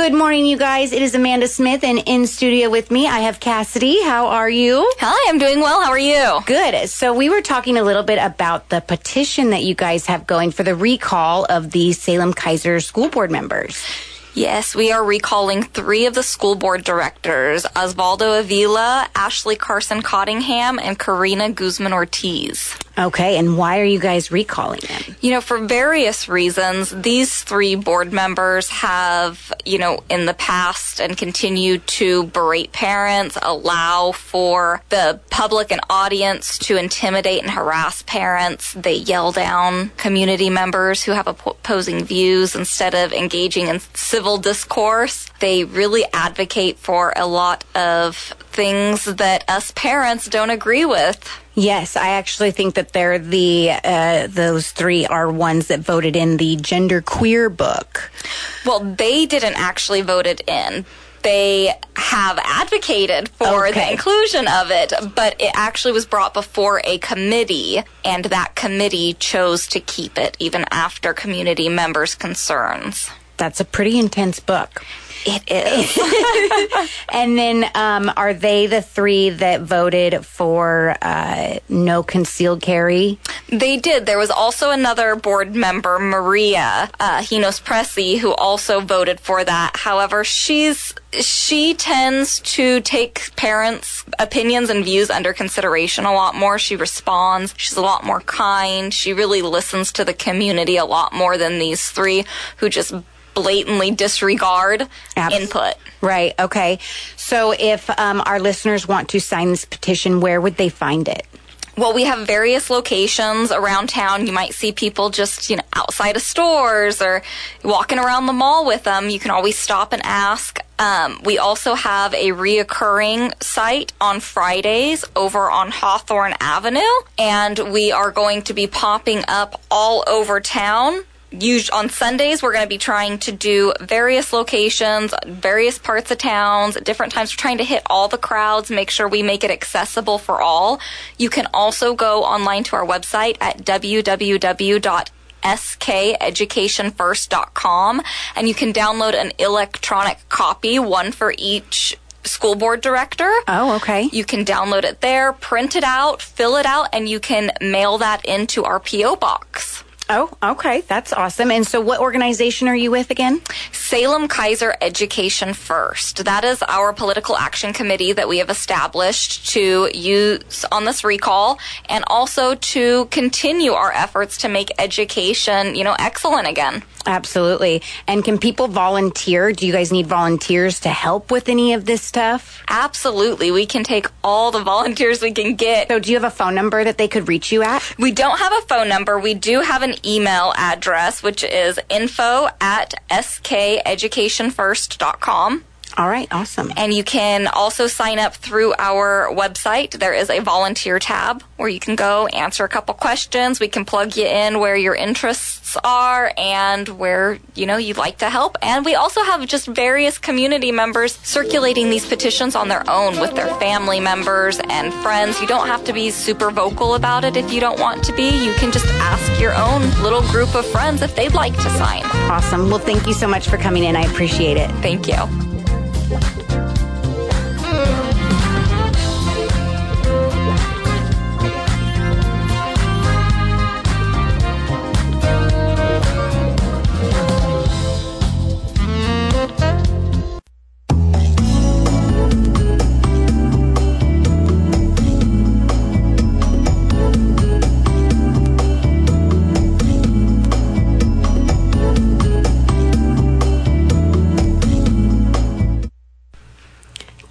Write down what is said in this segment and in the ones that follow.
Good morning, you guys. It is Amanda Smith, and in studio with me, I have Cassidy. How are you? Hi, I'm doing well. How are you? Good. So, we were talking a little bit about the petition that you guys have going for the recall of the Salem Keizer school board members. Yes, we are recalling three of the school board directors Osvaldo Avila, Ashley Carson Cottingham, and Karina Guzman Ortiz. Okay, and why are you guys recalling them? You know, for various reasons, these three board members have, you know, in the past and continue to berate parents, allow for the public and audience to intimidate and harass parents. They yell down community members who have opposing views instead of engaging in civil discourse. They really advocate for a lot of things that us parents don't agree with. Yes, I actually think that they're the uh, those three are ones that voted in the gender queer book. Well, they didn't actually vote it in. They have advocated for okay. the inclusion of it, but it actually was brought before a committee, and that committee chose to keep it even after community members' concerns. That's a pretty intense book. It is. and then, um, are they the three that voted for uh, no concealed carry? They did. There was also another board member, Maria uh, Hinojos Pressey, who also voted for that. However, she's she tends to take parents' opinions and views under consideration a lot more. She responds. She's a lot more kind. She really listens to the community a lot more than these three who just blatantly disregard Abs- input. Right. Okay. So if um, our listeners want to sign this petition, where would they find it? Well, we have various locations around town. You might see people just, you know, outside of stores or walking around the mall with them. You can always stop and ask. Um, we also have a reoccurring site on Fridays over on Hawthorne Avenue, and we are going to be popping up all over town on Sundays, we're going to be trying to do various locations, various parts of towns, different times. We're trying to hit all the crowds, make sure we make it accessible for all. You can also go online to our website at www.skeducationfirst.com and you can download an electronic copy, one for each school board director. Oh, okay. You can download it there, print it out, fill it out, and you can mail that into our P.O. box. Oh, okay. That's awesome. And so, what organization are you with again? Salem Keizer Education First. That is our political action committee that we have established to use on this recall and also to continue our efforts to make education, you know, excellent again. Absolutely. And can people volunteer? Do you guys need volunteers to help with any of this stuff? Absolutely. We can take all the volunteers we can get. So, do you have a phone number that they could reach you at? We don't have a phone number. We do have an email address, which is info at skeducationfirst.com. All right, awesome. And you can also sign up through our website. There is a volunteer tab where you can go answer a couple questions. We can plug you in where your interests are and where, you know, you'd like to help. And we also have just various community members circulating these petitions on their own with their family members and friends. You don't have to be super vocal about it if you don't want to be. You can just ask your own little group of friends if they'd like to sign. Awesome. Well, thank you so much for coming in. I appreciate it. Thank you.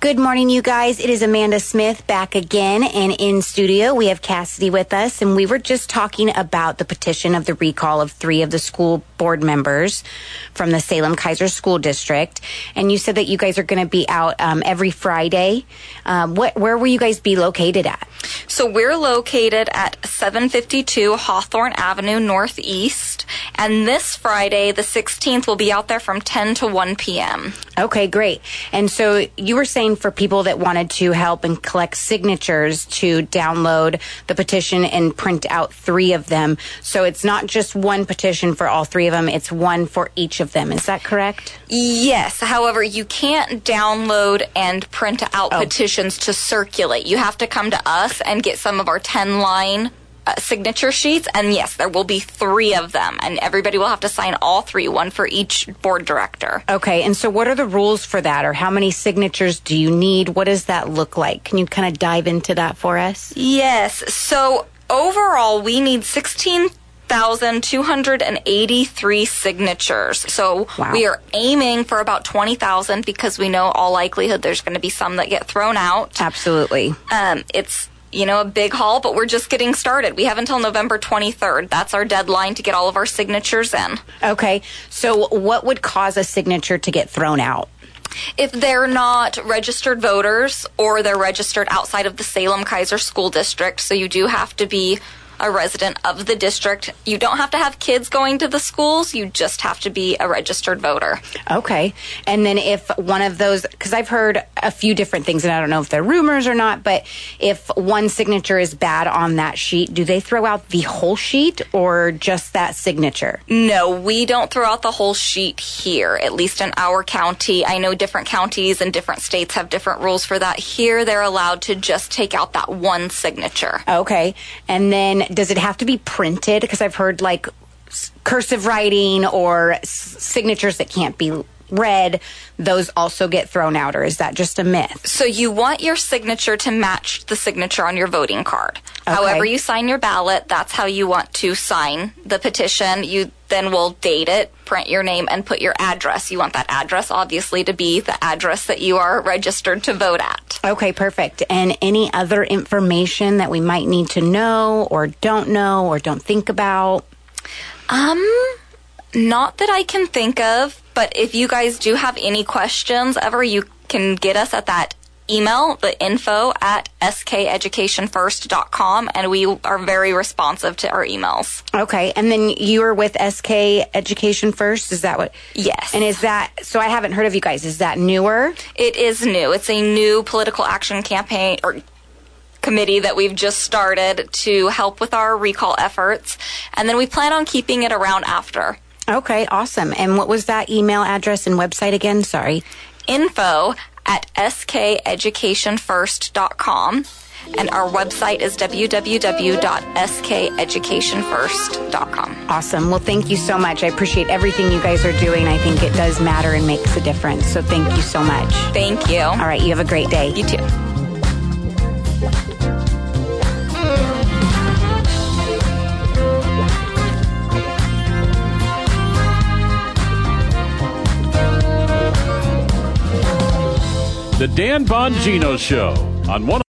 Good morning, you guys. It is Amanda Smith back again and in studio. We have Cassidy with us and we were just talking about the petition of the recall of three of the school board members from the Salem Keizer School District. And you said that you guys are going to be out um, every Friday. Um, what, where will you guys be located at? So we're located at 752 Hawthorne Avenue Northeast. And this Friday, the 16th, we'll be out there from 10 to 1 p.m. Okay, great. And so you were saying for people that wanted to help and collect signatures to download the petition and print out three of them. So it's not just one petition for all three of them, it's one for each of them. Is that correct? Yes. However, you can't download and print out Oh. petitions to circulate. You have to come to us and get some of our 10 line uh, signature sheets. And yes, there will be three of them. And everybody will have to sign all three, one for each board director. Okay, and so what are the rules for that, or how many signatures do you need? What does that look like? Can you kind of dive into that for us? Yes. So overall, we need 16,283 signatures. So Wow. we are aiming for about 20,000 because we know all likelihood there's going to be some that get thrown out. Absolutely. Um, it's you know a big haul, but we're just getting started. We have until November 23rd. That's our deadline to get all of our signatures in. Okay, so what would cause a signature to get thrown out? If they're not registered voters or they're registered outside of the Salem Keizer School District, so you do have to be a resident of the district. You don't have to have kids going to the schools, you just have to be a registered voter. Okay. And then if one of those, because I've heard a few different things, and I don't know if they're rumors or not, but if one signature is bad on that sheet, do they throw out the whole sheet or just that signature? No, we don't throw out the whole sheet here, at least in our county. I know different counties and different states have different rules for that. Here, they're allowed to just take out that one signature. Okay. And then does it have to be printed? Because I've heard like cursive writing or s- signatures that can't be read, those also get thrown out, or is that just a myth? So you want your signature to match the signature on your voting card. However you sign your ballot, that's how you want to sign the petition. You then will date it, print your name, and put your address. You want that address obviously to be the address that you are registered to vote at. Okay, perfect. And any other information that we might need to know or don't know or don't think about? Um, not that I can think of, but if you guys do have any questions ever, you can get us at that email, the info at skeducationfirst.com, and we are very responsive to our emails. Okay, and then you are with SK Education First. Is that what? Yes. And is that so? I haven't heard of you guys. Is that newer? It is new. It's a new political action campaign or committee that we've just started to help with our recall efforts, and then we plan on keeping it around after. Okay, awesome. And what was that email address and website again? Sorry. info at skeducationfirst.com and our website is www.skeducationfirst.com. Awesome. Well, thank you so much. I appreciate everything you guys are doing. I think it does matter and makes a difference. So thank you so much. Thank you. All right, you have a great day. You too. The Dan Bongino Show on one.